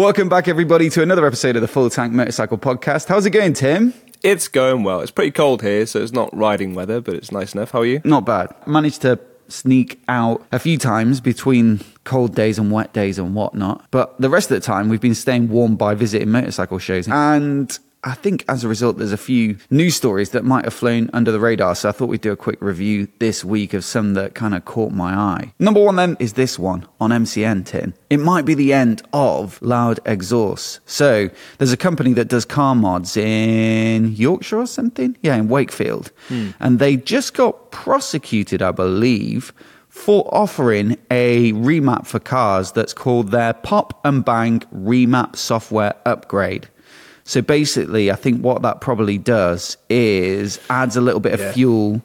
Welcome back, everybody, to another episode of the Full Tank Motorcycle Podcast. How's it going, Tim? It's going well. It's pretty cold here, so it's not riding weather, but it's nice enough. How are you? Not bad. Managed to sneak out a few times between cold days and wet days and whatnot. But the rest of the time, we've been staying warm by visiting motorcycle shows. And I think as a result, there's a few news stories that might have flown under the radar. So I thought we'd do a quick review this week of some that kind of caught my eye. Number one, then, is this one on MCN Tim. It might be the end of loud exhaust. So there's a company that does car mods in Yorkshire or something. Yeah, in Wakefield. Hmm. And they just got prosecuted, I believe, for offering a remap for cars that's called their Pop and Bang Remap Software Upgrade. So basically, I think what that probably does is adds a little bit of Yeah. fuel,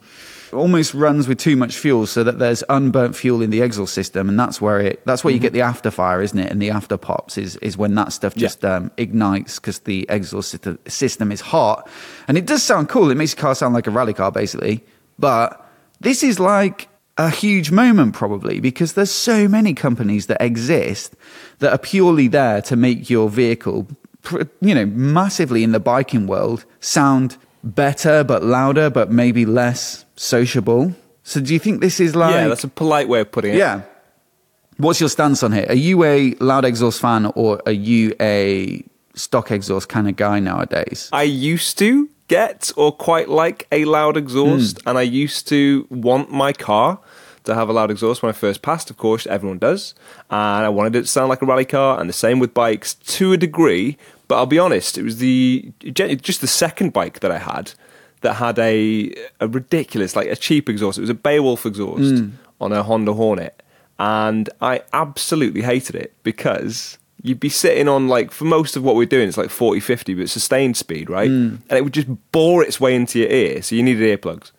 almost runs with too much fuel, so that there's unburnt fuel in the exhaust system, and that's where it that's where you get the after fire, isn't it? And the after pops is is when that stuff just um, ignites because the exhaust system is hot, and it does sound cool. It makes your car sound like a rally car, basically. But this is like a huge moment probably because there's so many companies that exist that are purely there to make your vehicle you know massively in the biking world sound better but louder but maybe less sociable so do you think this is like yeah, that's a polite way of putting it. yeah what's your stance on here? are you a loud exhaust fan or are you a stock exhaust kind of guy nowadays I used to get or quite like a loud exhaust, Hmm. and I used to want my car to have a loud exhaust when I first passed. Of course, everyone does, and I wanted it to sound like a rally car, and the same with bikes to a degree. But I'll be honest, it was the just the second bike that I had that had a a ridiculous, like a cheap exhaust. It was a Beowulf exhaust hmm. on a Honda Hornet, and I absolutely hated it because you'd be sitting on like for most of what we're doing it's like 40 50 but sustained speed right hmm. and it would just bore its way into your ear so you needed earplugs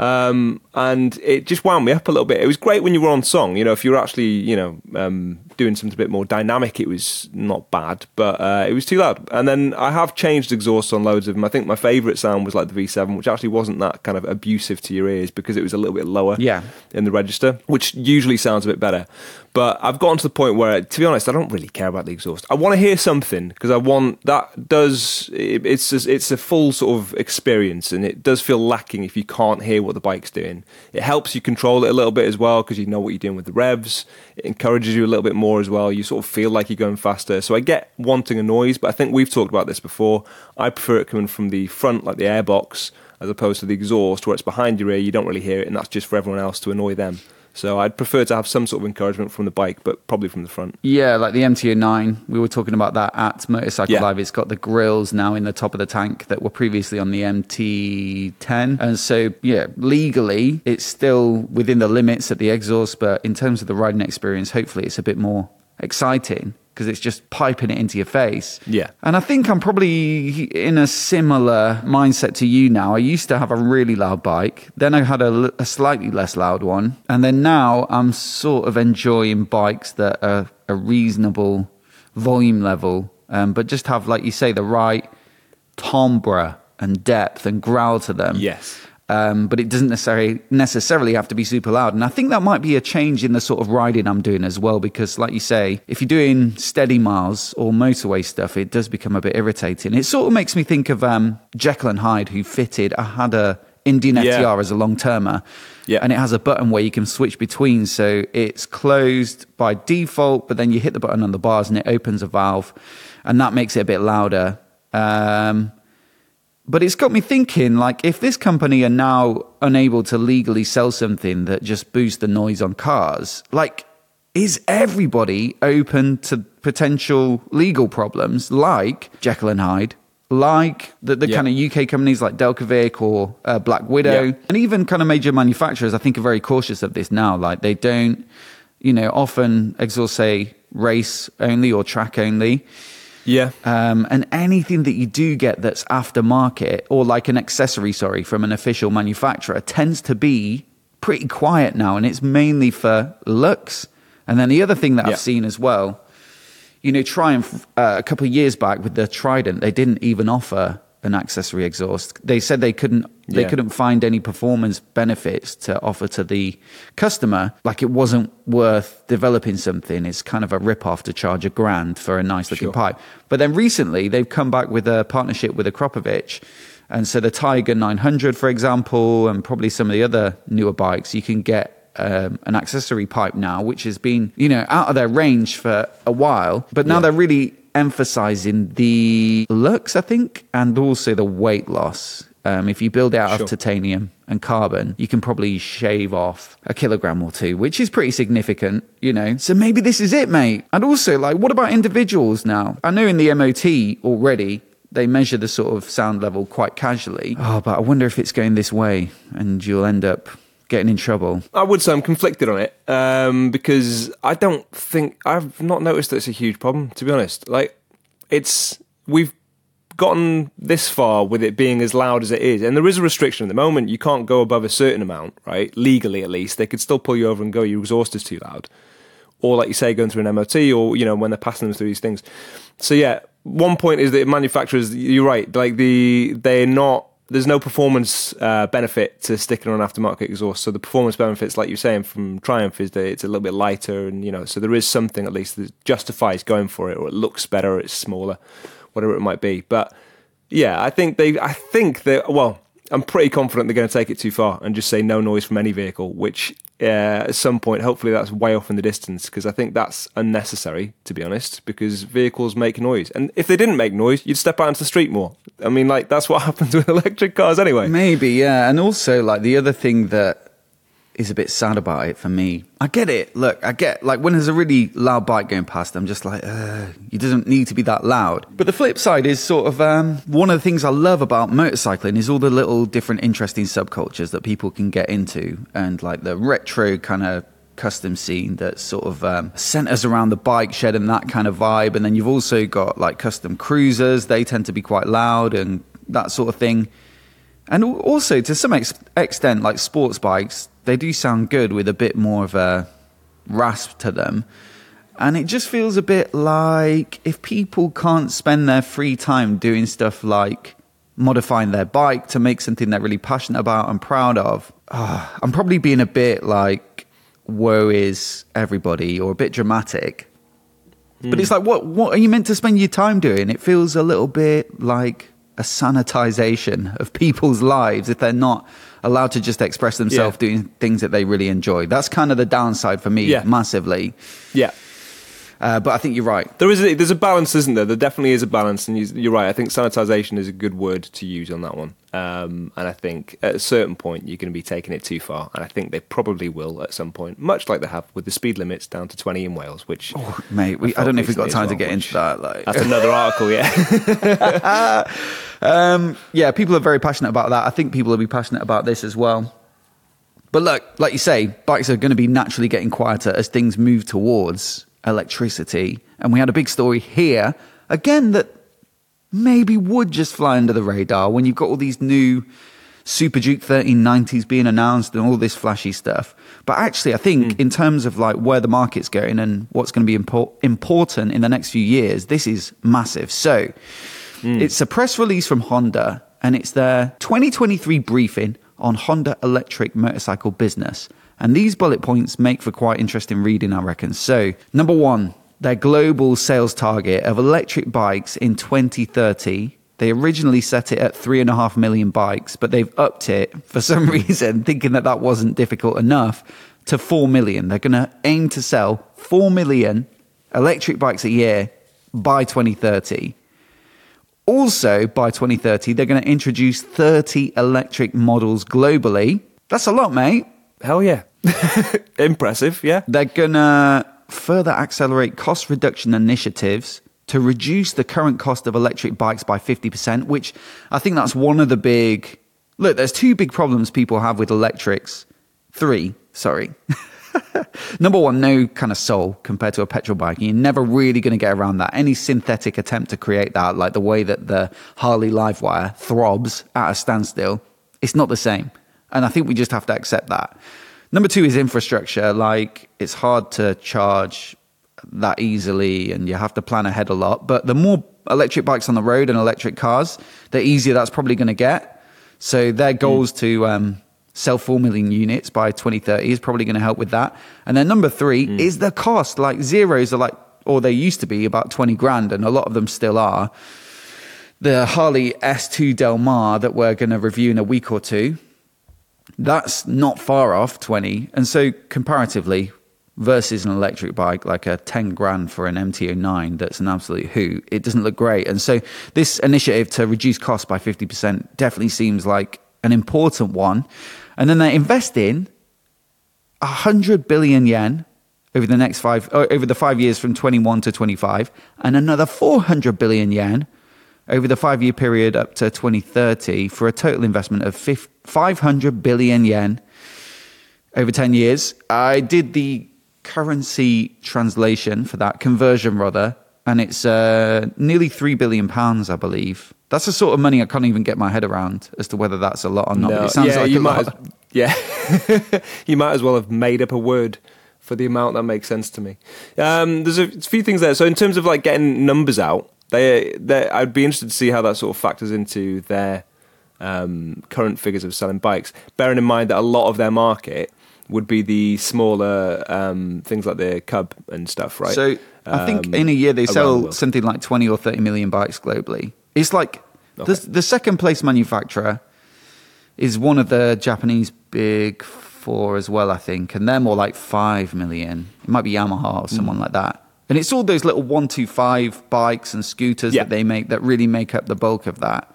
um, and it just wound me up a little bit. It was great when you were on song, you know, if you were actually, you know, um, doing something a bit more dynamic, it was not bad, but uh, it was too loud. And then I have changed exhausts on loads of them. I think my favourite sound was like the V7, which actually wasn't that kind of abusive to your ears because it was a little bit lower Yeah. in the register, which usually sounds a bit better. But I've gotten to the point where, to be honest, I don't really care about the exhaust. I want to hear something because I want that does it, it's a, it's a full sort of experience, and it does feel lacking if you can't hear what the bike's doing. It helps you control it a little bit as well because you know what you're doing with the revs. It encourages you a little bit more as well. You sort of feel like you're going faster. So I get wanting a noise, but I think we've talked about this before. I prefer it coming from the front, like the airbox, as opposed to the exhaust where it's behind your ear. You don't really hear it, and that's just for everyone else to annoy them. So I'd prefer to have some sort of encouragement from the bike, but probably from the front. Yeah, like the MT09. We were talking about that at Motorcycle Yeah. Live. It's got the grills now in the top of the tank that were previously on the MT10. And so, yeah, legally, it's still within the limits of the exhaust, but in terms of the riding experience, hopefully it's a bit more exciting because it's just piping it into your face. Yeah. And I think I'm probably in a similar mindset to you now. I used to have a really loud bike, then I had a slightly less loud one, and then now I'm sort of enjoying bikes that are a reasonable volume level, um, but just have, like you say, the right timbre and depth and growl to them. Yes. Um, but it doesn't necessarily necessarily have to be super loud. And I think that might be a change in the sort of riding I'm doing as well, because like you say, if you're doing steady miles or motorway stuff, it does become a bit irritating. It sort of makes me think of um, Jekyll and Hyde, who fitted. I had a Indian Yeah. FTR as a long termer, Yeah. and it has a button where you can switch between. So it's closed by default, but then you hit the button on the bars and it opens a valve, and that makes it a bit louder. Um, but it's got me thinking like if this company are now unable to legally sell something that just boosts the noise on cars like is everybody open to potential legal problems like jekyll and hyde like the, the Yeah. kind of uk companies like delkevic or uh, black widow Yeah. and even kind of major manufacturers i think are very cautious of this now like they don't you know often exhaust say race only or track only Yeah. um, and anything that you do get that's aftermarket or like an accessory, sorry, from an official manufacturer tends to be pretty quiet now, and it's mainly for looks. And then the other thing that Yeah. I've seen as well, you know, Triumph uh, a couple of years back with the Trident, they didn't even offer an accessory exhaust. They said they couldn't they Yeah. couldn't find any performance benefits to offer to the customer. Like it wasn't worth developing something. It's kind of a rip off to charge a grand for a nice looking Sure. pipe. But then recently they've come back with a partnership with Akrapovic. And so the Tiger 900, for example, and probably some of the other newer bikes, you can get um, an accessory pipe now, which has been, you know, out of their range for a while. But now Yeah. they're really emphasizing the looks, I think, and also the weight loss. Um, if you build out Sure. of titanium and carbon, you can probably shave off a kilogram or two, which is pretty significant, you know. So maybe this is it, mate. And also, like, what about individuals now? I know in the MOT already they measure the sort of sound level quite casually. Oh, but I wonder if it's going this way and you'll end up getting in trouble. I would say I'm conflicted on it um, because I don't think I've not noticed that it's a huge problem. To be honest, like it's we've gotten this far with it being as loud as it is, and there is a restriction at the moment. You can't go above a certain amount, right? Legally, at least, they could still pull you over and go, "Your exhaust is too loud," or like you say, going through an MOT, or you know when they're passing them through these things. So yeah, one point is that manufacturers, you're right, like the they're not. There's no performance uh, benefit to sticking on aftermarket exhaust. So the performance benefits, like you're saying from Triumph, is that it's a little bit lighter, and you know, so there is something at least that justifies going for it, or it looks better, or it's smaller, whatever it might be. But yeah, I think they, I think they, well, I'm pretty confident they're going to take it too far and just say no noise from any vehicle, which uh, at some point, hopefully, that's way off in the distance because I think that's unnecessary, to be honest, because vehicles make noise. And if they didn't make noise, you'd step out into the street more. I mean, like, that's what happens with electric cars anyway. Maybe, yeah. And also, like, the other thing that is a bit sad about it for me, I get it. Look, I get, like, when there's a really loud bike going past, I'm just like, uh, it doesn't need to be that loud. But the flip side is sort of um, one of the things I love about motorcycling is all the little different interesting subcultures that people can get into and, like, the retro kind of custom scene that sort of um, centers around the bike shed and that kind of vibe. And then you've also got like custom cruisers, they tend to be quite loud and that sort of thing. And also, to some ex- extent, like sports bikes, they do sound good with a bit more of a rasp to them. And it just feels a bit like if people can't spend their free time doing stuff like modifying their bike to make something they're really passionate about and proud of, ah, I'm probably being a bit like, woe is everybody or a bit dramatic. But it's like, what, what are you meant to spend your time doing? It feels a little bit like a sanitization of people's lives if they're not allowed to just express themselves Yeah. doing things that they really enjoy. That's kind of the downside for me, Yeah. massively. Yeah. Uh, but I think you're right. There is a, there's a balance, isn't there? There definitely is a balance, and you- you're right. I think sanitisation is a good word to use on that one. Um, and I think at a certain point you're going to be taking it too far, and I think they probably will at some point, much like they have with the speed limits down to 20 in Wales. Which Mate, we, I don't know if we've got time as to get into that. Like, that's another article, yeah. Um, yeah, people are very passionate about that. I think people will be passionate about this as well. But look, like you say, bikes are going to be naturally getting quieter as things move towards electricity. And we had a big story here again that maybe would just fly under the radar when you've got all these new Super Duke 1390s being announced and all this flashy stuff. But actually, I think hmm. in terms of like where the market's going and what's going to be impor- important in the next few years, this is massive. So hmm. it's a press release from Honda and it's their 2023 briefing on Honda electric motorcycle business. And these bullet points make for quite interesting reading, I reckon. So, number one, their global sales target of electric bikes in 2030. They originally set it at three and a half million bikes, but they've upped it for some reason, thinking that that wasn't difficult enough, to four million. They're going to aim to sell four million electric bikes a year by 2030. Also, by 2030, they're going to introduce 30 electric models globally. That's a lot, mate. Hell yeah. Impressive, yeah. They're going to further accelerate cost reduction initiatives to reduce the current cost of electric bikes by 50%, which I think that's one of the big. Look, there's two big problems people have with electrics. Three, sorry. Number one, no kind of soul compared to a petrol bike. You're never really going to get around that. Any synthetic attempt to create that, like the way that the Harley Livewire throbs at a standstill, it's not the same. And I think we just have to accept that. Number two is infrastructure. Like, it's hard to charge that easily and you have to plan ahead a lot. But the more electric bikes on the road and electric cars, the easier that's probably going to get. So their goals to um, sell 4 million units by 2030 is probably going to help with that. And then number three is the cost. Like zeros are like, or they used to be about 20 grand, and a lot of them still are. The Harley S2 Del Mar that we're going to review in a week or two, that's not far off 20. And so comparatively, versus an electric bike like a 10 grand for an MT09 that's an absolute hoot, it doesn't look great. And so this initiative to reduce costs by 50% definitely seems like an important one. And then they invest in 100 billion yen over the next five, uh, over the five years from 21 to 25, and another 400 billion yen over the five year period up to 2030 for a total investment of 500 billion yen over 10 years. I did the currency translation for that, conversion rather, and it's uh, nearly 3 billion pounds, I believe. That's the sort of money I can't even get my head around as to whether that's a lot or not. No. But it sounds yeah, like you might lot. as, yeah, you might as well have made up a word for the amount that makes sense to me. Um, there's a few things there. So in terms of like getting numbers out, they, they I'd be interested to see how that sort of factors into their um, current figures of selling bikes. Bearing in mind that a lot of their market would be the smaller um, things like the Cub and stuff, right? So I think Um, in a year they the sell something like 20 or 30 million bikes globally. It's like the, the second place manufacturer is one of the Japanese big four as well, I think, and they're more like 5 million. It might be Yamaha or someone Mm. like that. And it's all those little 125 bikes and scooters Yeah. that they make that really make up the bulk of that.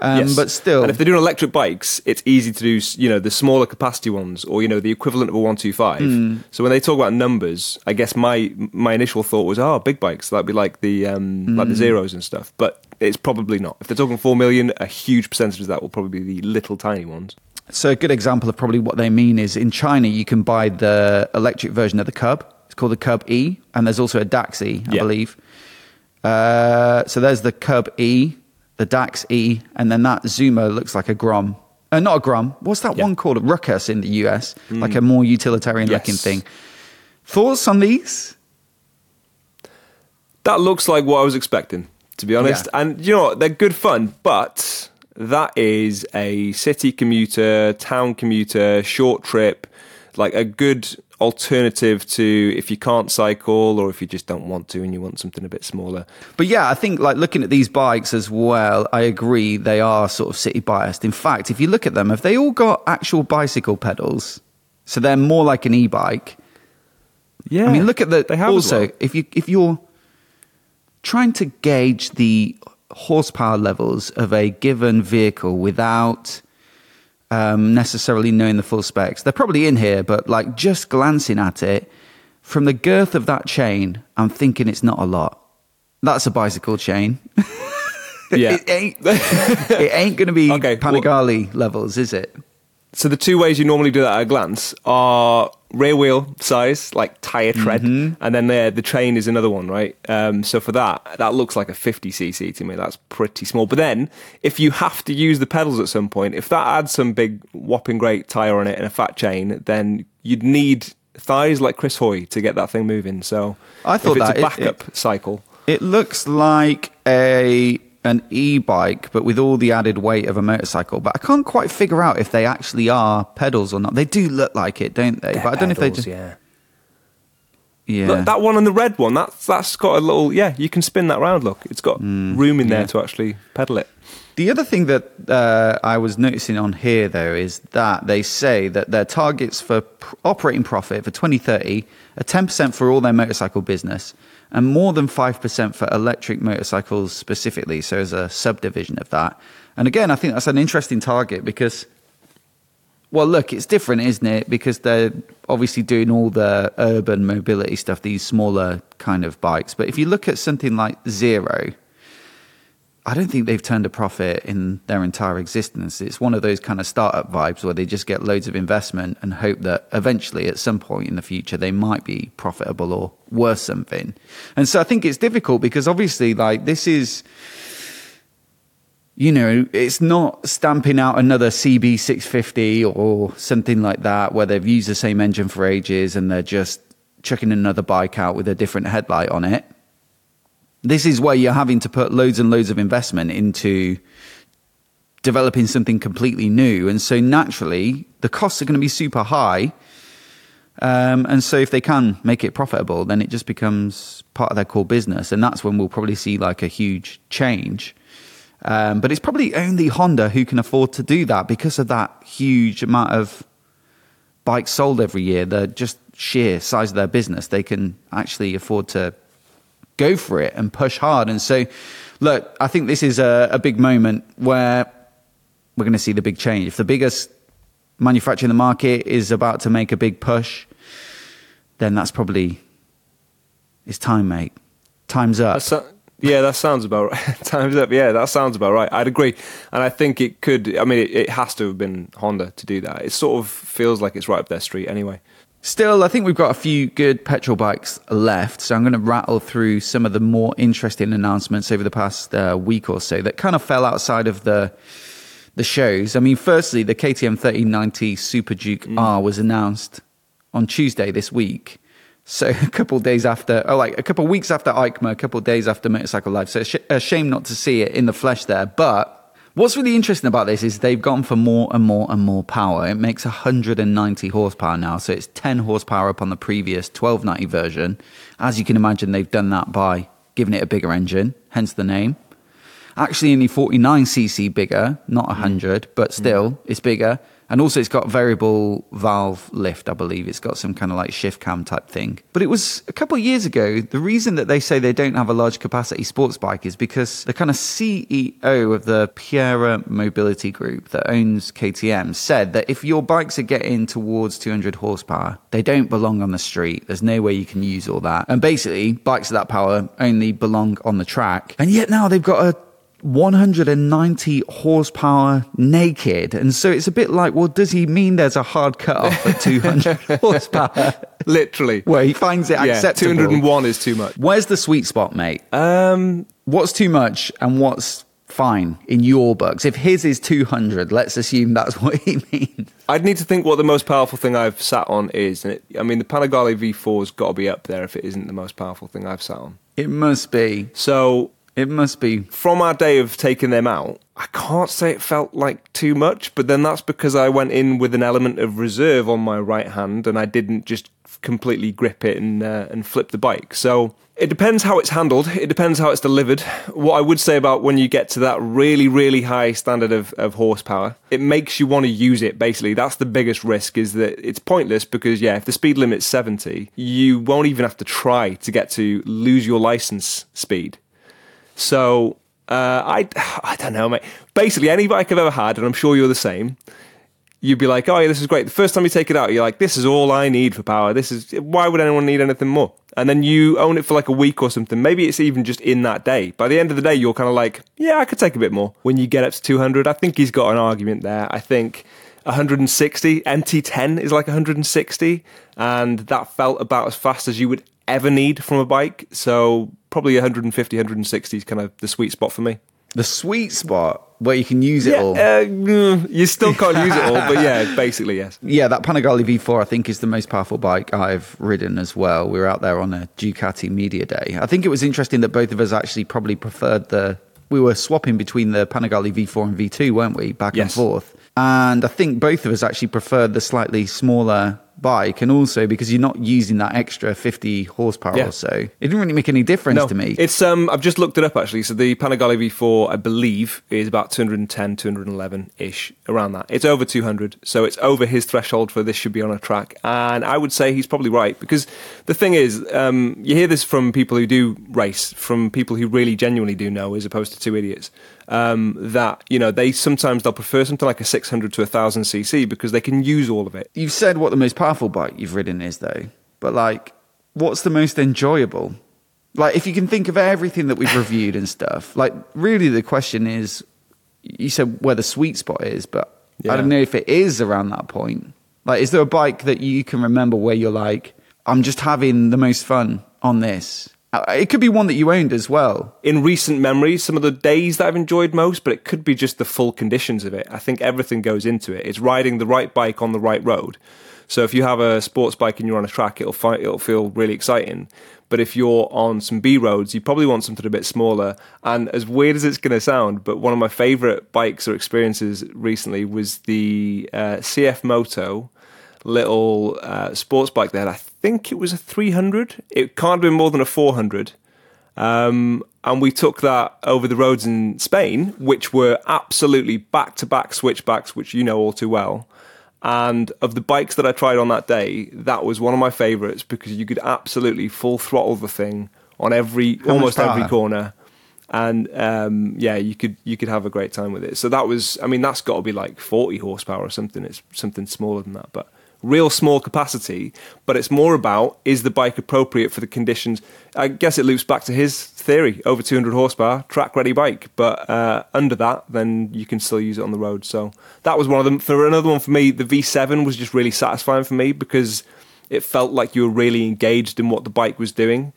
Um, Yes. But still, and if they're doing electric bikes, it's easy to do, you know, the smaller capacity ones, or you know, the equivalent of a one two five. Hmm. So when they talk about numbers, I guess my my initial thought was, oh, big bikes, that'd be like the um, like the Hmm. zeros and stuff. But it's probably not. If they're talking four million, a huge percentage of that will probably be the little tiny ones. So a good example of probably what they mean is in China you can buy the electric version of the Cub. Called the Cub E, and there's also a Dax E, I Yeah. believe. Uh, so there's the Cub E, the Dax E, and then that Zoomer looks like a Grom. Uh, not a Grom. What's that Yeah. one called? A Ruckus in the US, like a more utilitarian looking thing. Thoughts on these? That looks like what I was expecting, to be honest. Yeah. And you know? They're good fun, but that is a city commuter, town commuter, short trip, like a good alternative to if you can't cycle or if you just don't want to and you want something a bit smaller. But yeah, I think like looking at these bikes as well, I agree they are sort of city biased. In fact, if you look at them, have they all got actual bicycle pedals? So they're more like an e-bike. Yeah. I mean, look at the They have also well. if you if you're trying to gauge the horsepower levels of a given vehicle without um, necessarily knowing the full specs, they're probably in here. But like just glancing at it from the girth of that chain, I'm thinking it's not a lot. That's a bicycle chain. Yeah. it ain't. it ain't going to be Okay, well- Panigale levels, is it? So the two ways you normally do that at a glance are rear wheel size, like tire tread, Mm-hmm. and then the the train is another one, right? Um, so for that, that looks like a 50cc to me. That's pretty small. But then, if you have to use the pedals at some point, if that adds some big whopping great tire on it and a fat chain, then you'd need thighs like Chris Hoy to get that thing moving. So I thought if it's that a it- backup cycle. It looks like a an e-bike, but with all the added weight of a motorcycle. But I can't quite figure out if they actually are pedals or not. They do look like it, don't they? but I don't know if they just. yeah. Yeah. Look, that one and the red one, that's that's got a little yeah. You can spin that round. Look, it's got Mm, room in there to actually pedal it. The other thing that uh, I was noticing on here, though, is that they say that their targets for p- operating profit for 2030 are 10% for all their motorcycle business and more than 5% for electric motorcycles specifically. So, as a subdivision of that. And again, I think that's an interesting target because, well, look, it's different, isn't it? Because they're obviously doing all the urban mobility stuff, these smaller kind of bikes. But if you look at something like Zero, I don't think they've turned a profit in their entire existence. It's one of those kind of startup vibes where they just get loads of investment and hope that eventually, at some point in the future, they might be profitable or worth something. And so I think it's difficult because obviously, like, this is, you know, it's not stamping out another CB650 or something like that where they've used the same engine for ages and they're just chucking another bike out with a different headlight on it this is where you're having to put loads and loads of investment into developing something completely new. And so naturally, the costs are going to be super high. Um, and so if they can make it profitable, then it just becomes part of their core business. And that's when we'll probably see like a huge change. Um, but it's probably only Honda who can afford to do that because of that huge amount of bikes sold every year. The just sheer size of their business, they can actually afford to go for it and push hard. And so, look, I think this is a, a big moment where we're going to see the big change. If the biggest manufacturer in the market is about to make a big push, then that's probably it's time, mate. Time's up. That's, yeah, that sounds about right. Time's up. Yeah, that sounds about right. I'd agree, and I think it could. I mean, it, it has to have been Honda to do that. It sort of feels like it's right up their street, anyway. Still, I think we've got a few good petrol bikes left, so I'm going to rattle through some of the more interesting announcements over the past uh, week or so that kind of fell outside of the the shows. I mean, firstly, the KTM 1390 Super Duke mm. R was announced on Tuesday this week. So a couple days after, oh, like a couple weeks after EICMA, a couple days after Motorcycle Live. So sh- a shame not to see it in the flesh there. But what's really interesting about this is they've gone for more and more and more power. It makes 190 horsepower now. So it's 10 horsepower up on the previous 1290 version. As you can imagine, they've done that by giving it a bigger engine, hence the name. Actually, only 49cc bigger, not 100, mm. but still, mm. it's bigger. And also, it's got variable valve lift, I believe. It's got some kind of like shift cam type thing. But it was a couple of years ago. The reason that they say they don't have a large capacity sports bike is because the kind of CEO of the Pierer Mobility Group that owns KTM said that if your bikes are getting towards 200 horsepower, they don't belong on the street. There's no way you can use all that. And basically, bikes of that power only belong on the track. And yet now they've got a 190 horsepower naked. And so it's a bit like, well, does he mean there's a hard cut off at 200 horsepower? Literally. Where he finds it yeah, acceptable. 201 is too much. Where's the sweet spot, mate? Um, what's too much and what's fine in your books? If his is 200, let's assume that's what he means. I'd need to think what the most powerful thing I've sat on is. And it, I mean, the Panigale V4's got to be up there if it isn't the most powerful thing I've sat on. It must be. So it must be. From our day of taking them out, I can't say it felt like too much, but then that's because I went in with an element of reserve on my right hand and I didn't just completely grip it and uh, and flip the bike. So it depends how it's handled. It depends how it's delivered. What I would say about when you get to that really, really high standard of, of horsepower, it makes you want to use it. Basically, that's the biggest risk. Is that it's pointless because yeah, if the speed limit's seventy, you won't even have to try to get to lose your license speed. So uh, I I don't know, mate. Basically, any bike I've ever had, and I'm sure you're the same. You'd be like, oh yeah, this is great. The first time you take it out, you're like, this is all I need for power. This is why would anyone need anything more? And then you own it for like a week or something. Maybe it's even just in that day. By the end of the day, you're kind of like, yeah, I could take a bit more. When you get up to 200, I think he's got an argument there. I think 160 MT10 is like 160, and that felt about as fast as you would ever need from a bike. So probably 150, 160 is kind of the sweet spot for me. The sweet spot where you can use it yeah, all. Uh, mm, you still can't use it all, but yeah, basically yes. Yeah, that Panigale V4 I think is the most powerful bike I've ridden as well. We were out there on a Ducati media day. I think it was interesting that both of us actually probably preferred the. We were swapping between the Panigale V4 and V2, weren't we? Back yes. and forth. And I think both of us actually preferred the slightly smaller bike and also because you're not using that extra 50 horsepower yeah. or so. It didn't really make any difference no, to me. It's um i've just looked it up actually. So the panigale v4 i believe is about 210 211 ish around that. It's over 200 so it's over his threshold for this should be on a track. And i would say he's probably right because the thing is um you hear this from people who do race from people who really genuinely do know as opposed to two idiots um, that you know they sometimes they'll prefer something like a 600 to a 1000 cc because they can use all of it. You've said what the most powerful bike you've ridden is though but like what's the most enjoyable? Like if you can think of everything that we've reviewed and stuff like really the question is you said where the sweet spot is but yeah. i don't know if it is around that point. Like is there a bike that you can remember where you're like i'm just having the most fun on this it could be one that you owned as well. In recent memory, some of the days that I've enjoyed most, but it could be just the full conditions of it. I think everything goes into it. It's riding the right bike on the right road. So if you have a sports bike and you're on a track, it'll it'll feel really exciting. But if you're on some B roads, you probably want something a bit smaller. And as weird as it's going to sound, but one of my favorite bikes or experiences recently was the uh, CF Moto little uh, sports bike there. I think it was a 300. It can't have been more than a 400. Um, and we took that over the roads in Spain, which were absolutely back to back switchbacks, which you know all too well. And of the bikes that I tried on that day, that was one of my favourites because you could absolutely full throttle the thing on every How almost every corner. And um, yeah, you could you could have a great time with it. So that was, I mean, that's got to be like forty horsepower or something. It's something smaller than that, but real small capacity. But it's more about is the bike appropriate for the conditions? I guess it loops back to his theory: over two hundred horsepower, track ready bike. But uh, under that, then you can still use it on the road. So that was one of them. For another one for me, the V7 was just really satisfying for me because it felt like you were really engaged in what the bike was doing.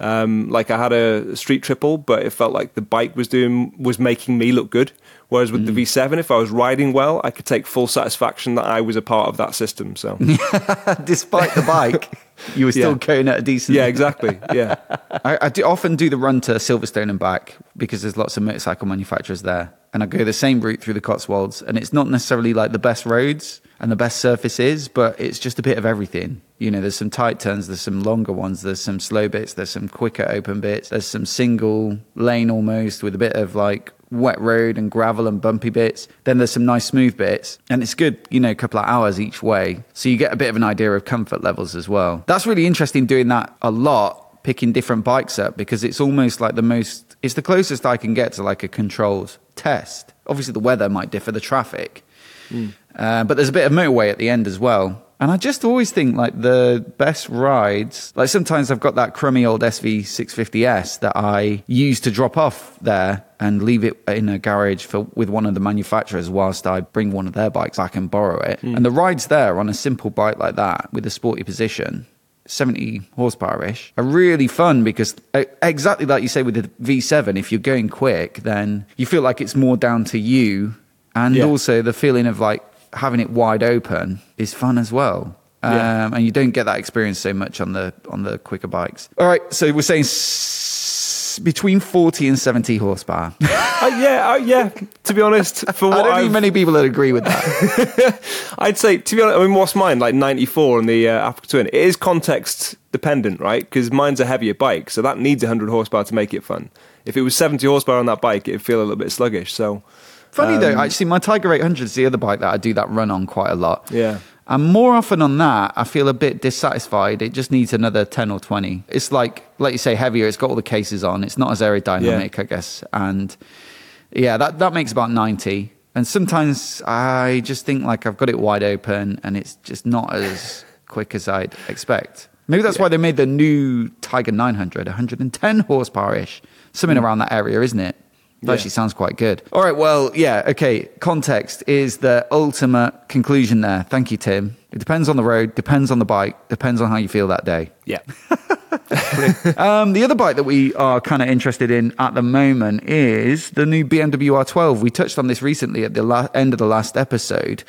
Um, like I had a street triple, but it felt like the bike was doing was making me look good. Whereas with the V7, if I was riding well, I could take full satisfaction that I was a part of that system. So Despite the bike, you were still Yeah. going at a decent. yeah, exactly. Yeah, I, I do often do the run to Silverstone and back because there's lots of motorcycle manufacturers there, and I go the same route through the Cotswolds, and it's not necessarily like the best roads and the best surfaces, but it's just a bit of everything. You know, there's some tight turns, there's some longer ones, there's some slow bits, there's some quicker open bits, there's some single lane almost with a bit of like wet road and gravel and bumpy bits. Then there's some nice smooth bits, and it's good, you know, a couple of hours each way. So you get a bit of an idea of comfort levels as well. That's really interesting doing that a lot, picking different bikes up because it's almost like the most, it's the closest I can get to like a controlled test. Obviously, the weather might differ, the traffic, hmm. Uh, but there's a bit of motorway at the end as well. And I just always think like the best rides, like sometimes I've got that crummy old SV650S that I use to drop off there and leave it in a garage for with one of the manufacturers whilst I bring one of their bikes back and borrow it. And the rides there on a simple bike like that with a sporty position 70 horsepower ish are really fun because exactly like you say with the V7, if you're going quick, then you feel like it's more down to you. And Yeah. also the feeling of like having it wide open is fun as well. Um, and you don't get that experience so much on the on the quicker bikes. All right, so we're saying s- between 40 and 70 horsepower. Uh, yeah, uh, yeah. To be honest, for I don't I've, think many people would agree with that. I'd say, to be honest, I mean, what's mine? Like 94 on the uh, Africa Twin. It is context dependent, right? Because mine's a heavier bike, so that needs 100 horsepower to make it fun. If it was 70 horsepower on that bike, it'd feel a little bit sluggish. So, Funny Um, though, actually, my Tiger 800 is the other bike that I do that run on quite a lot. Yeah. And more often on that, I feel a bit dissatisfied. It just needs another 10 or 20. It's like, like you say, heavier. It's got all the cases on. It's not as aerodynamic, I guess. And yeah, that, that makes about 90. And sometimes I just think like I've got it wide open and it's just not as quick as I'd expect. Maybe that's why they made the new Tiger 900, 110 horsepower ish. Something around that area, isn't it? That Yeah. actually sounds quite good. All right, well, yeah, okay. Context is the ultimate conclusion there. Thank you, Tim. It depends on the road, depends on the bike, depends on how you feel that day. yeah. Um, the other bike that we are kind of interested in at the moment is the new BMW R12. We touched on this recently at the la- end of the last episode.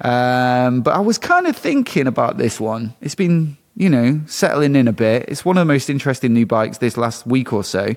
Um, but I was kind of thinking about this one. It's been, you know, settling in a bit. It's one of the most interesting new bikes this last week or so.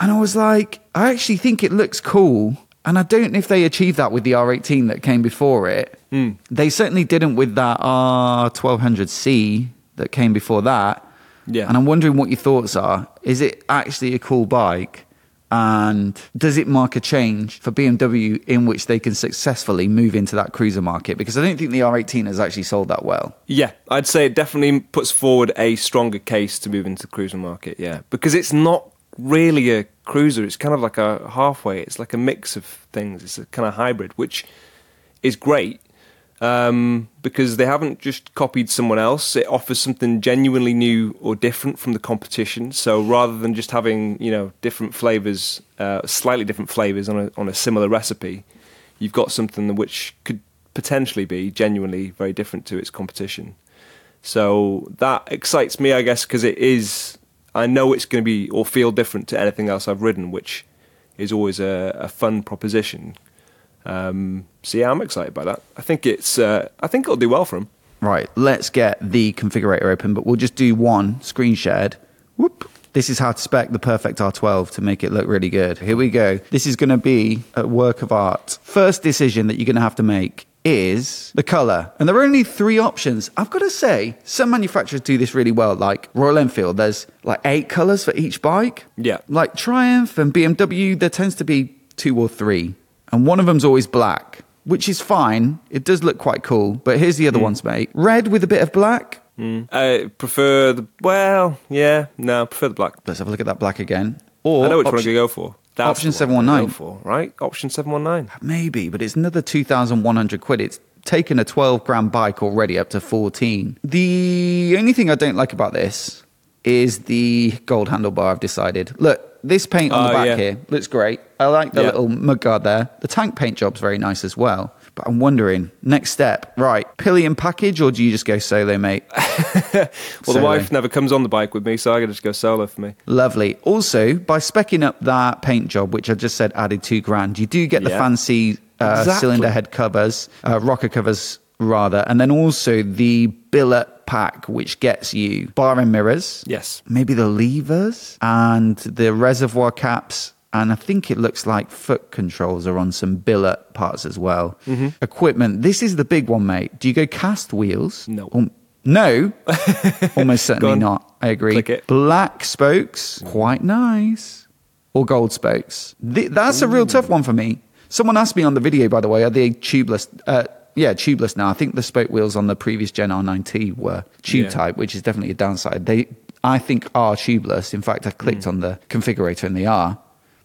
And I was like, I actually think it looks cool. And I don't know if they achieved that with the R18 that came before it. Hmm. They certainly didn't with that R1200C that came before that. Yeah. And I'm wondering what your thoughts are. Is it actually a cool bike? And does it mark a change for BMW in which they can successfully move into that cruiser market? Because I don't think the R18 has actually sold that well. Yeah, I'd say it definitely puts forward a stronger case to move into the cruiser market. Yeah, because it's not really a cruiser; it's kind of like a halfway. It's like a mix of things. It's a kind of hybrid, which is great um, because they haven't just copied someone else. It offers something genuinely new or different from the competition. So rather than just having you know different flavors, uh, slightly different flavors on a on a similar recipe, you've got something which could potentially be genuinely very different to its competition. So that excites me, I guess, because it is. I know it's going to be or feel different to anything else I've ridden, which is always a, a fun proposition. Um, so yeah, I'm excited by that. I think it's. Uh, I think it'll do well for him. Right, let's get the configurator open, but we'll just do one screen shared. Whoop. This is how to spec the perfect R12 to make it look really good. Here we go. This is going to be a work of art. First decision that you're going to have to make is the color. And there are only three options. I've got to say, some manufacturers do this really well. Like Royal Enfield, there's like eight colors for each bike. Yeah. Like Triumph and BMW, there tends to be two or three. And one of them's always black, which is fine. It does look quite cool. But here's the other hmm. ones, mate. Red with a bit of black. Hmm. I prefer the well, yeah, no, I prefer the black. Let's have a look at that black again. Or I know which one option- to go for. That's option the 719. for, right? Option seven one nine. Maybe, but it's another 2,100 quid. It's taken a 12 grand bike already up to 14. The only thing I don't like about this is the gold handlebar, I've decided. Look, this paint on the Oh, back yeah. here looks great. I like the Yeah. little mudguard there. The tank paint job's very nice as well. But I'm wondering, next step, right, pillion package or do you just go solo, mate? Well, Solo. the wife never comes on the bike with me, so I gotta just go solo for me. Lovely. Also, by specking up that paint job, which I just said added two grand, you do get the Yeah. fancy uh, Exactly. cylinder head covers, uh, rocker covers rather, and then also the billet pack, which gets you bar and mirrors. Yes. Maybe the levers and the reservoir caps. And I think it looks like foot controls are on some billet parts as well. Mm-hmm. Equipment. This is the big one, mate. Do you go cast wheels? No. No. Almost certainly not. I agree. Black spokes, quite nice. Or gold spokes. Th- that's a real tough one for me. Someone asked me on the video, by the way, are they tubeless? Uh, yeah, tubeless now. I think the spoke wheels on the previous Gen R9T were tube Yeah. type, which is definitely a downside. They, I think, are tubeless. In fact, I clicked on the configurator and they are.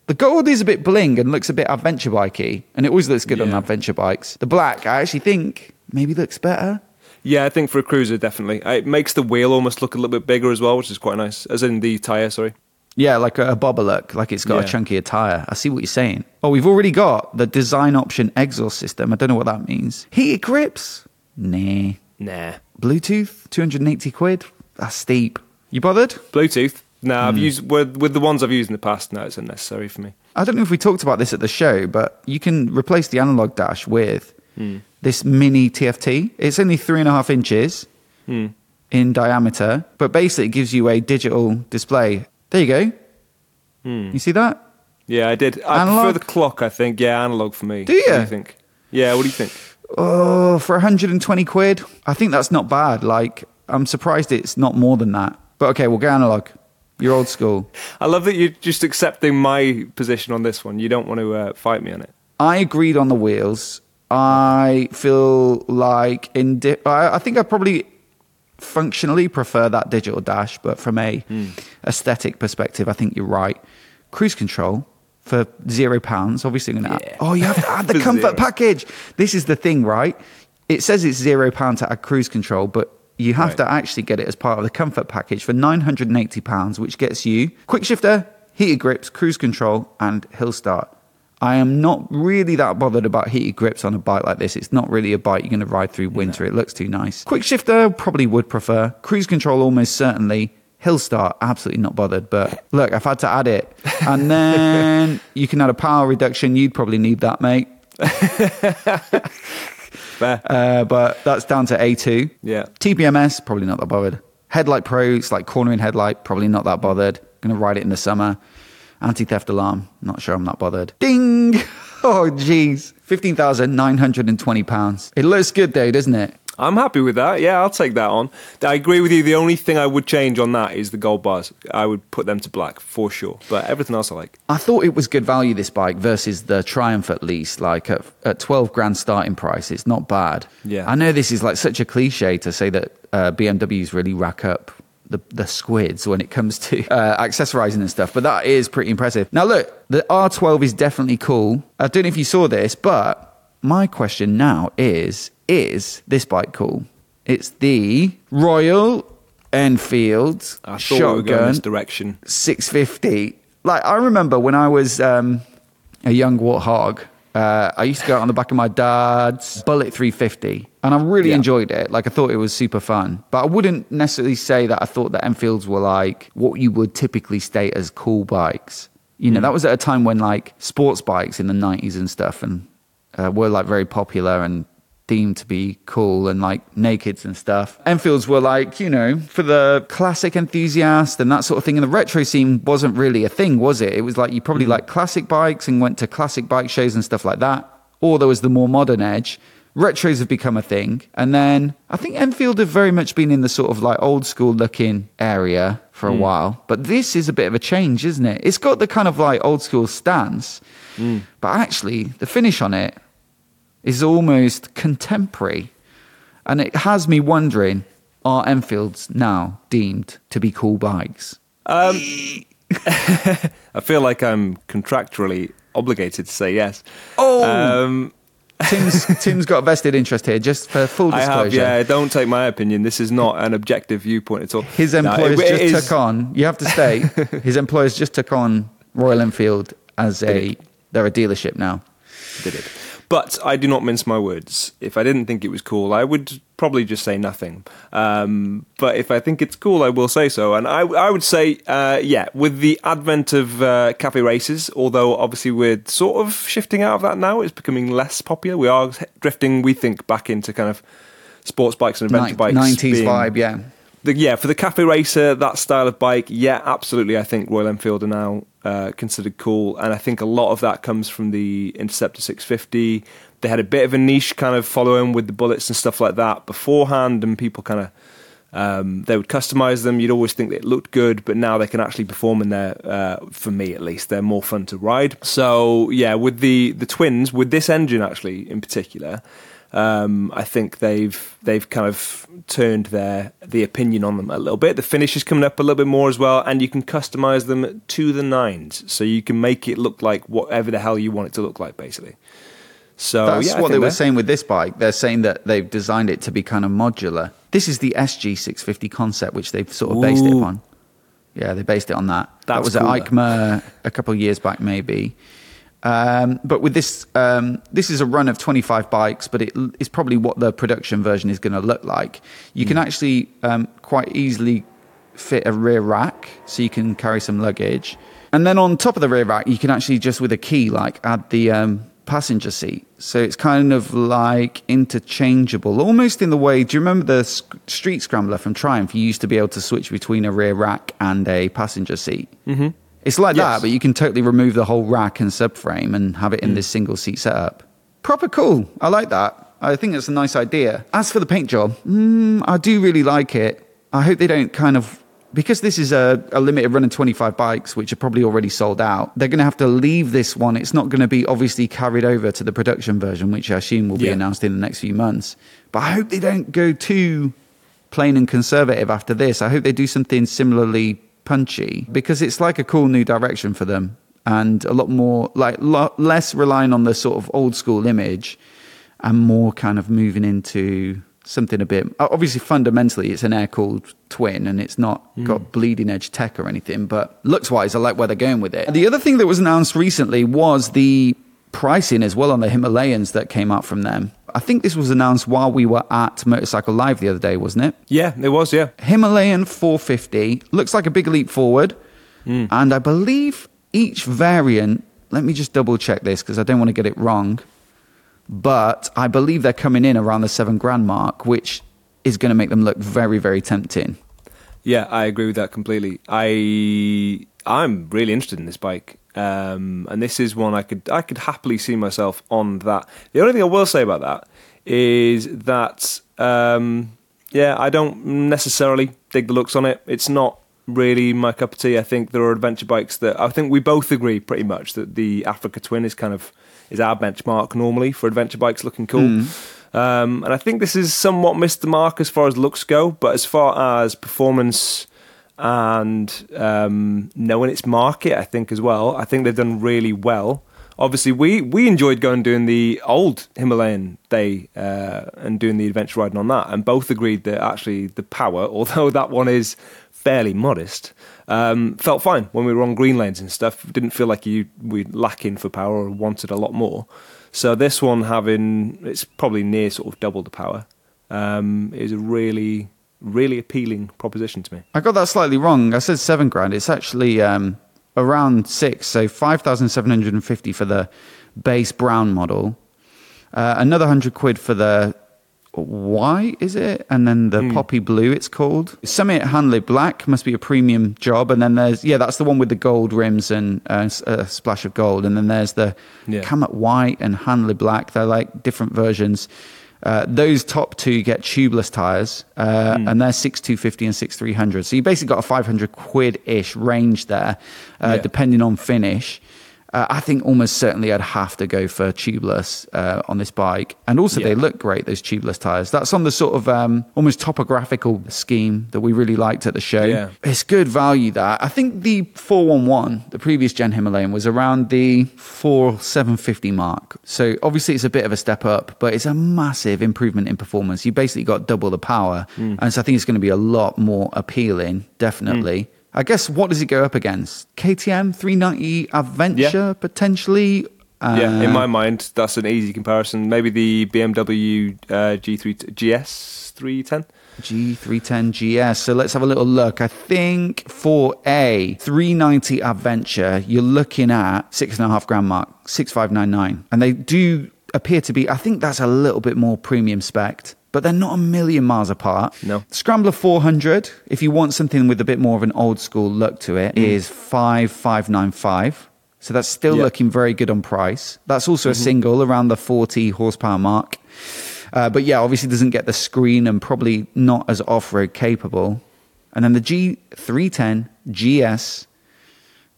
The gold is a bit bling and looks a bit adventure bikey, and it always looks good on adventure bikes. The black, I actually think, maybe looks better. Yeah, I think for a cruiser, definitely. Uh, It makes the wheel almost look a little bit bigger as well, which is quite nice. As in the tyre, sorry. Yeah, like a, a bobber look, like it's got a chunkier tire. I see what you're saying. Oh, we've already got the design option exhaust system. I don't know what that means. Heated grips? Nah. Nah. Bluetooth? 280 quid? That's steep. You bothered? Bluetooth? Hmm. I've used with, with the ones I've used in the past. No, it's unnecessary for me. I don't know if we talked about this at the show, but you can replace the analog dash with Hmm. this mini TFT. It's only three and a half inches Hmm. in diameter, but basically it gives you a digital display. There you go. Hmm. You see that? Yeah, I did. I Analog? prefer the clock. I think. Yeah, analog for me. Do What do you think? Yeah. What do you think? Oh, for 120 quid? I think that's not bad. Like, I'm surprised it's not more than that. But okay, we'll go analog. You're old school. I love that you're just accepting my position on this one. You don't want to uh, fight me on it. I agreed on the wheels. I feel like in. Di- I, I think I probably functionally prefer that digital dash, but from a aesthetic perspective, I think you're right. Cruise control for zero pounds. Obviously, going to add. Yeah. Oh, you have to add the comfort zero. package. This is the thing, right? It says it's zero pound to add cruise control, but you have Right. to actually get it as part of the comfort package for nine hundred and eighty pounds, which gets you quick shifter, heated grips, cruise control, and hill start. I am not really that bothered about heated grips on a bike like this. It's not really a bike you're going to ride through winter. It looks too nice. Quick shifter probably would prefer. Cruise control almost certainly. Hill start absolutely not bothered. But look, I've had to add it, and then you can add a power reduction. You'd probably need that, mate. Uh, but that's down to A2. Yeah. TBMS, probably not that bothered. Headlight Pro, it's like cornering headlight, probably not that bothered. Gonna ride it in the summer. Anti theft alarm, not sure I'm not bothered. Ding! Oh, jeez. £15,920. It looks good though, doesn't it? I'm happy with that. Yeah, I'll take that on. I agree with you. The only thing I would change on that is the gold bars. I would put them to black for sure. But everything else I like. I thought it was good value, this bike, versus the Triumph at least. Like at, at 12 grand starting price, it's not bad. Yeah. I know this is like such a cliche to say that uh, BMWs really rack up the, the squids when it comes to uh, accessorizing and stuff, but that is pretty impressive. Now, look, the R12 is definitely cool. I don't know if you saw this, but my question now is is this bike cool? It's the Royal Enfield I thought we were going shotgun this direction. 650. Like I remember when I was um, a young warthog, uh, I used to go out on the back of my dad's Bullet 350, and I really Yeah. enjoyed it. Like I thought it was super fun, but I wouldn't necessarily say that I thought that Enfields were like what you would typically state as cool bikes. You know, that was at a time when like sports bikes in the 90s and stuff, and uh, were like very popular and deemed to be cool and like nakeds and stuff. Enfields were like, you know, for the classic enthusiast and that sort of thing. And the retro scene wasn't really a thing, was it? It was like you probably like classic bikes and went to classic bike shows and stuff like that. Or there was the more modern edge. Retros have become a thing. And then I think Enfield have very much been in the sort of like old school looking area for a while. But this is a bit of a change, isn't it? It's got the kind of like old school stance. But actually, the finish on it is almost contemporary. And it has me wondering are Enfields now deemed to be cool bikes? I feel like I'm contractually obligated to say yes. Oh! Um, Tim's, Tim's got a vested interest here, just for full I disclosure. have, yeah. Don't take my opinion. This is not an objective viewpoint at all. His No, employers it- it just is- took on, you have to stay, his employers just took on Royal Enfield as a, they're a dealership now. did it. But I do not mince my words. If I didn't think it was cool, I would probably just say nothing. Um, but if I think it's cool, I will say so. And I, I would say, uh, yeah, with the advent of uh, cafe races, although obviously we're sort of shifting out of that now, it's becoming less popular. We are drifting, we think, back into kind of sports bikes and adventure Ni- bikes. 90s being- vibe, yeah. The, yeah, for the cafe racer, that style of bike, yeah, absolutely. I think Royal Enfield are now uh, considered cool, and I think a lot of that comes from the Interceptor 650. They had a bit of a niche kind of following with the bullets and stuff like that beforehand, and people kind of um, they would customize them. You'd always think they looked good, but now they can actually perform in there. Uh, for me, at least, they're more fun to ride. So yeah, with the the twins, with this engine actually in particular, um, I think they've they've kind of turned their the opinion on them a little bit. The finish is coming up a little bit more as well, and you can customize them to the nines, so you can make it look like whatever the hell you want it to look like, basically. So That's yeah, what they were saying with this bike. They're saying that they've designed it to be kind of modular. This is the SG650 concept, which they've sort of based it Ooh. upon. Yeah, they based it on that. that That's was at cooler. EICMA a couple of years back, maybe. Um, but with this, um, this is a run of 25 bikes, but it is probably what the production version is going to look like. You can actually um, quite easily fit a rear rack, so you can carry some luggage. And then on top of the rear rack, you can actually just with a key, like add the um, passenger seat. So it's kind of like interchangeable, almost in the way. Do you remember the sc- Street Scrambler from Triumph? You used to be able to switch between a rear rack and a passenger seat. Mm-hmm. It's like Yes. that, but you can totally remove the whole rack and subframe and have it in this single seat setup. Proper cool. I like that. I think it's a nice idea. As for the paint job, mm, I do really like it. I hope they don't kind of because this is a, a limited run of 25 bikes, which are probably already sold out, they're going to have to leave this one. It's not going to be obviously carried over to the production version, which I assume will be Yeah. announced in the next few months. But I hope they don't go too plain and conservative after this. I hope they do something similarly punchy because it's like a cool new direction for them and a lot more like lo- less relying on the sort of old school image and more kind of moving into something a bit obviously fundamentally it's an air cooled twin and it's not mm. got bleeding edge tech or anything but looks wise i like where they're going with it. The other thing that was announced recently was the pricing as well on the himalayans that came out from them i think this was announced while we were at motorcycle live the other day wasn't it Yeah, it was. Yeah, Himalayan 450 looks like a big leap forward, hmm. and I believe each variant. Let me just double check this because I don't want to get it wrong. But I believe they're coming in around the seven grand mark, which is going to make them look very, very tempting. Yeah, I agree with that completely. I I'm really interested in this bike, um, and this is one I could I could happily see myself on that. The only thing I will say about that is that um, yeah, I don't necessarily dig the looks on it. It's not really my cup of tea. I think there are adventure bikes that I think we both agree pretty much that the Africa Twin is kind of is our benchmark normally for adventure bikes looking cool. Um, and I think this is somewhat missed the mark as far as looks go, but as far as performance and um, knowing its market, I think as well, I think they've done really well. Obviously, we, we enjoyed going doing the old Himalayan day uh, and doing the adventure riding on that, and both agreed that actually the power, although that one is fairly modest, um, felt fine when we were on green lanes and stuff. Didn't feel like you we lacking for power or wanted a lot more. So this one having it's probably near sort of double the power um, is a really really appealing proposition to me. I got that slightly wrong. I said seven grand. It's actually um, around six, so five thousand seven hundred and fifty for the base brown model, Uh, another hundred quid for the white, is it? And then the poppy blue, it's called. Summit Hanle Black must be a premium job. And then there's, yeah, that's the one with the gold rims and uh, a splash of gold. And then there's the Yeah. Kamet White and Hanle Black. They're like different versions. Uh, those top two get tubeless tires, uh, and they're six two fifty and six three hundred. So you basically got a five hundred quid ish range there, uh, Yeah. depending on finish. Uh, I think almost certainly I'd have to go for tubeless uh, on this bike, and also they look great. Those tubeless tires. That's on the sort of um, almost topographical scheme that we really liked at the show. Yeah. It's good value. That I think the four one one, the previous gen Himalayan, was around the four seven fifty mark. So obviously it's a bit of a step up, but it's a massive improvement in performance. You basically got double the power, and so I think it's going to be a lot more appealing. Definitely. I guess what does it go up against? KTM 390 Adventure potentially. yeah, in Uh, my mind, that's an easy comparison. Maybe the BMW uh, G3 GS 310. G310 GS. So let's have a little look. I think for a 390 Adventure, you're looking at six and a half grand mark, 6599. And they do appear to be, I think that's a little bit more premium spec. But they're not a million miles apart. No. Scrambler 400, if you want something with a bit more of an old school look to it, is 5595. So that's still Yeah. looking very good on price. That's also a single around the 40 horsepower mark. Uh, but yeah, obviously doesn't get the screen and probably not as off road capable. And then the G310 GS,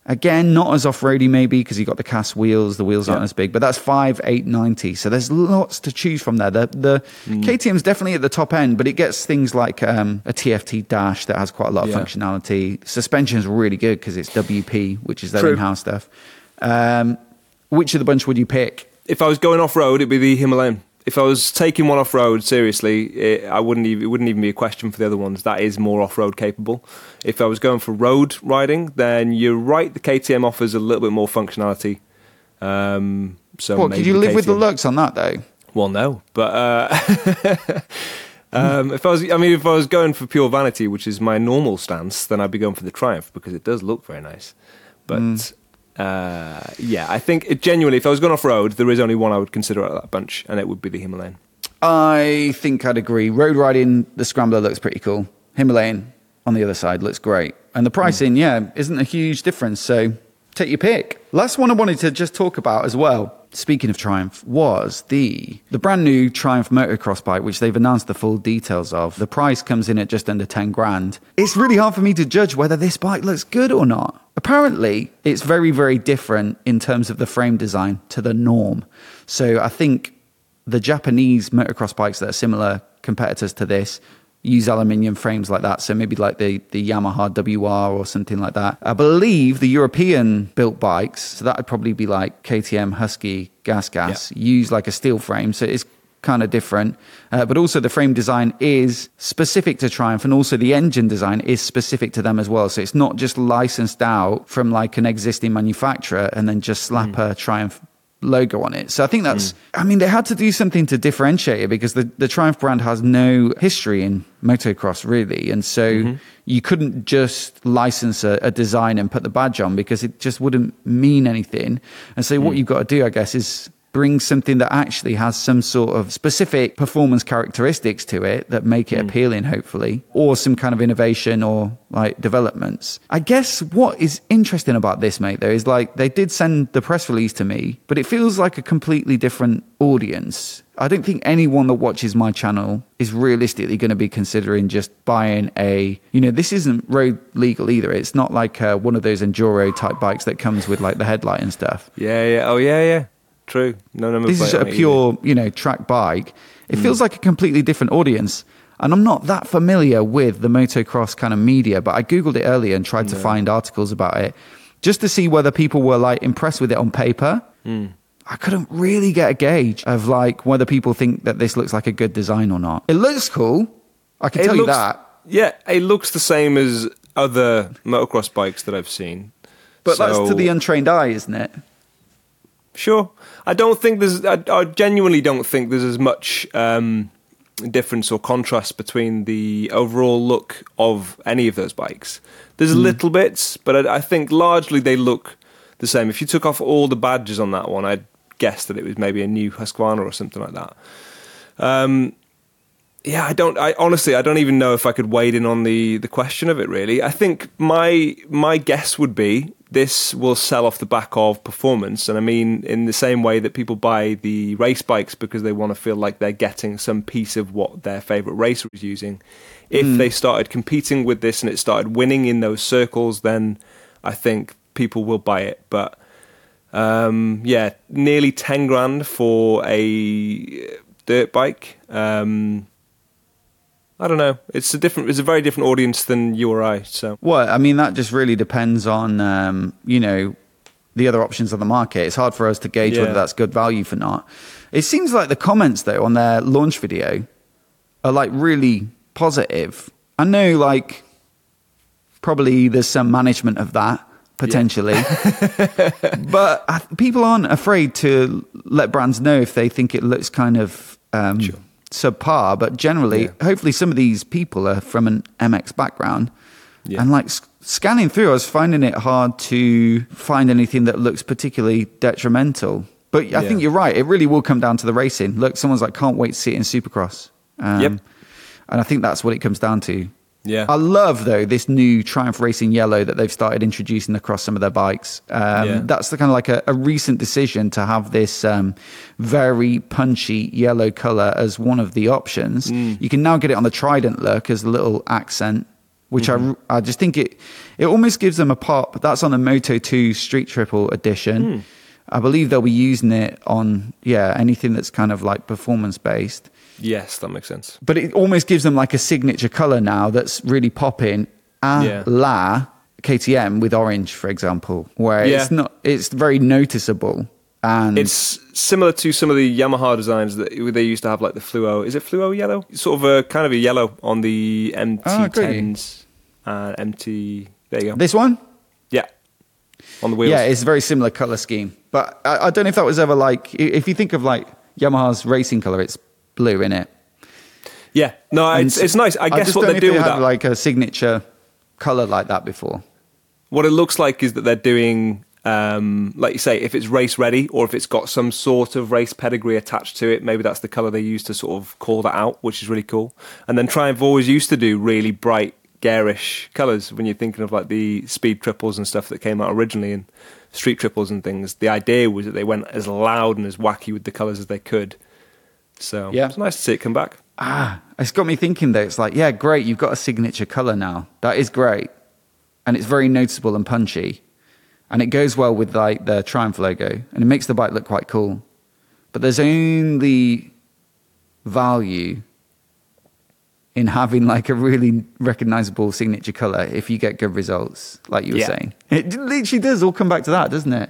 again, not as off roady maybe because you got the cast wheels, the wheels aren't as big, but that's 5890. So there's lots to choose from there. The, the KTM's definitely at the top end, but it gets things like um, a TFT dash that has quite a lot of Yeah. functionality. Suspension is really good because it's WP, which is their True. in house stuff. Um, which of the bunch would you pick? If I was going off road, it'd be the Himalayan. If I was taking one off road seriously, it, I wouldn't even, it wouldn't even be a question for the other ones. That is more off road capable. If I was going for road riding, then you're right. The KTM offers a little bit more functionality. Um, so What, could you live with the KTM looks on that though? Well, no, but uh, um, if I was, I mean, if I was going for pure vanity, which is my normal stance, then I'd be going for the Triumph because it does look very nice. But uh, yeah, I think it, genuinely, if I was going off road, there is only one I would consider out of that bunch, and it would be the Himalayan. I think I'd agree. Road riding, the Scrambler looks pretty cool. Himalayan on the other side looks great. And the pricing, yeah, isn't a huge difference. So take your pick. Last one I wanted to just talk about as well. Speaking of Triumph, was the the brand new Triumph motocross bike, which they've announced the full details of. The price comes in at just under ten grand. It's really hard for me to judge whether this bike looks good or not. Apparently, it's very, very different in terms of the frame design to the norm. So I think the Japanese motocross bikes that are similar competitors to this use aluminium frames like that. So maybe like the, the Yamaha WR or something like that. I believe the European built bikes, so that would probably be like KTM, Husky, Gas Gas, use like a steel frame. So it's kind of different. Uh, but also the frame design is specific to Triumph and also the engine design is specific to them as well. So it's not just licensed out from like an existing manufacturer and then just slap a Triumph logo on it. So I think that's, hmm. I mean, they had to do something to differentiate it because the, the Triumph brand has no history in motocross really. And so mm-hmm. you couldn't just license a, a design and put the badge on because it just wouldn't mean anything. And so what hmm. you've got to do, I guess, is bring something that actually has some sort of specific performance characteristics to it that make it appealing, hopefully, or some kind of innovation or like developments. I guess what is interesting about this, mate, though, is like they did send the press release to me, but it feels like a completely different audience. I don't think anyone that watches my channel is realistically going to be considering just buying a, you know, this isn't road legal either. It's not like uh, one of those enduro type bikes that comes with like the headlight and stuff Yeah, yeah, oh yeah, yeah. True. No number this is a pure, you know, track bike. It mm. feels like a completely different audience. And I'm not that familiar with the motocross kind of media, but I Googled it earlier and tried to find articles about it just to see whether people were like impressed with it on paper. Mm. I couldn't really get a gauge of like whether people think that this looks like a good design or not. It looks cool. I can It tell you that. Yeah, it looks the same as other motocross bikes that I've seen. But that's to the untrained eye, isn't it? Sure. I don't think there's. I, I genuinely don't think there's as much um, difference or contrast between the overall look of any of those bikes. There's little bits, but I, I think largely they look the same. If you took off all the badges on that one, I'd guess that it was maybe a new Husqvarna or something like that. Um, yeah, I don't. I honestly, I don't even know if I could wade in on the the question of it. Really, I think my my guess would be this will sell off the back of performance, and I mean in the same way that people buy the race bikes because they want to feel like they're getting some piece of what their favorite racer is using. If mm. they started competing with this and it started winning in those circles, then I think people will buy it. But um, yeah, nearly ten grand for a dirt bike. Um, I don't know. It's a different. It's a very different audience than you or I. So. Well, I mean, that just really depends on um, you know the other options on the market. It's hard for us to gauge yeah. whether that's good value for not. It seems like the comments though on their launch video are like really positive. I know, like probably there's some management of that potentially, yeah. but people aren't afraid to let brands know if they think it looks kind of. Um, sure subpar, but generally, yeah. hopefully, some of these people are from an MX background. Yeah. And like scanning through, I was finding it hard to find anything that looks particularly detrimental. But I yeah. think you're right. It really will come down to the racing. Look, someone's like, can't wait to see it in Supercross. Um, yep. And I think that's what it comes down to. Yeah. I love though this new Triumph Racing Yellow that they've started introducing across some of their bikes. Um, yeah. That's the kind of like a, a recent decision to have this um, very punchy yellow color as one of the options. Mm. You can now get it on the Trident look as a little accent, which mm-hmm. I I just think it it almost gives them a pop. That's on the Moto 2 Street Triple edition. Mm. I believe they'll be using it on yeah anything that's kind of like performance based. Yes, that makes sense. But it almost gives them like a signature color now that's really popping. A yeah. la KTM with orange, for example, where yeah. it's not, it's very noticeable. And it's similar to some of the Yamaha designs that they used to have, like the fluo. Is it fluo yellow? Sort of a kind of a yellow on the MT10s and MT. There you go. This one? Yeah. On the wheels. Yeah, it's a very similar color scheme. But I, I don't know if that was ever like, if you think of like Yamaha's racing color, it's blue in it. Yeah, no, it's, it's nice. I, I guess what they're with that, like a signature color like that before. What it looks like is that they're doing, um, like you say, if it's race ready or if it's got some sort of race pedigree attached to it, maybe that's the color they use to sort of call that out, which is really cool. And then Triumph always used to do really bright, garish colors when you're thinking of like the speed triples and stuff that came out originally and street triples and things. The idea was that they went as loud and as wacky with the colors as they could so yeah. it's nice to see it come back. Ah, it's got me thinking though. It's like, yeah, great. You've got a signature color now. That is great, and it's very noticeable and punchy, and it goes well with like the Triumph logo, and it makes the bike look quite cool. But there's only value in having like a really recognizable signature color if you get good results, like you were yeah. saying. It literally does all come back to that, doesn't it?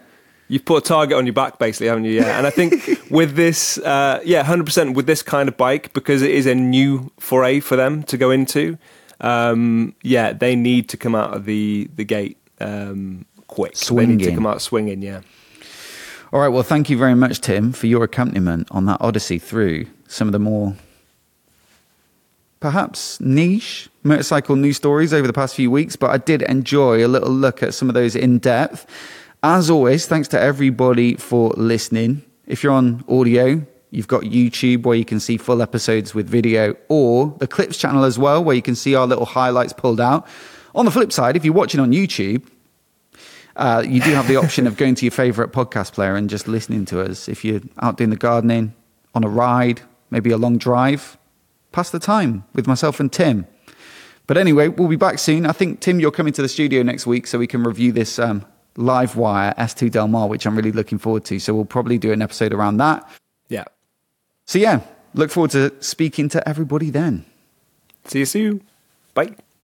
You've put a target on your back, basically, haven't you? Yeah. And I think with this, uh, yeah, hundred percent with this kind of bike because it is a new foray for them to go into. Um, yeah, they need to come out of the the gate um, quick. Swinging. They need to come out swinging. Yeah. All right. Well, thank you very much, Tim, for your accompaniment on that odyssey through some of the more perhaps niche motorcycle news stories over the past few weeks, but I did enjoy a little look at some of those in depth. As always, thanks to everybody for listening. If you're on audio, you've got YouTube where you can see full episodes with video, or the Clips channel as well, where you can see our little highlights pulled out. On the flip side, if you're watching on YouTube, uh, you do have the option of going to your favorite podcast player and just listening to us. If you're out doing the gardening, on a ride, maybe a long drive, pass the time with myself and Tim. But anyway, we'll be back soon. I think, Tim, you're coming to the studio next week so we can review this um, Livewire S2 Del Mar, which I'm really looking forward to. So we'll probably do an episode around that. Yeah. So yeah, look forward to speaking to everybody then. See you soon. Bye.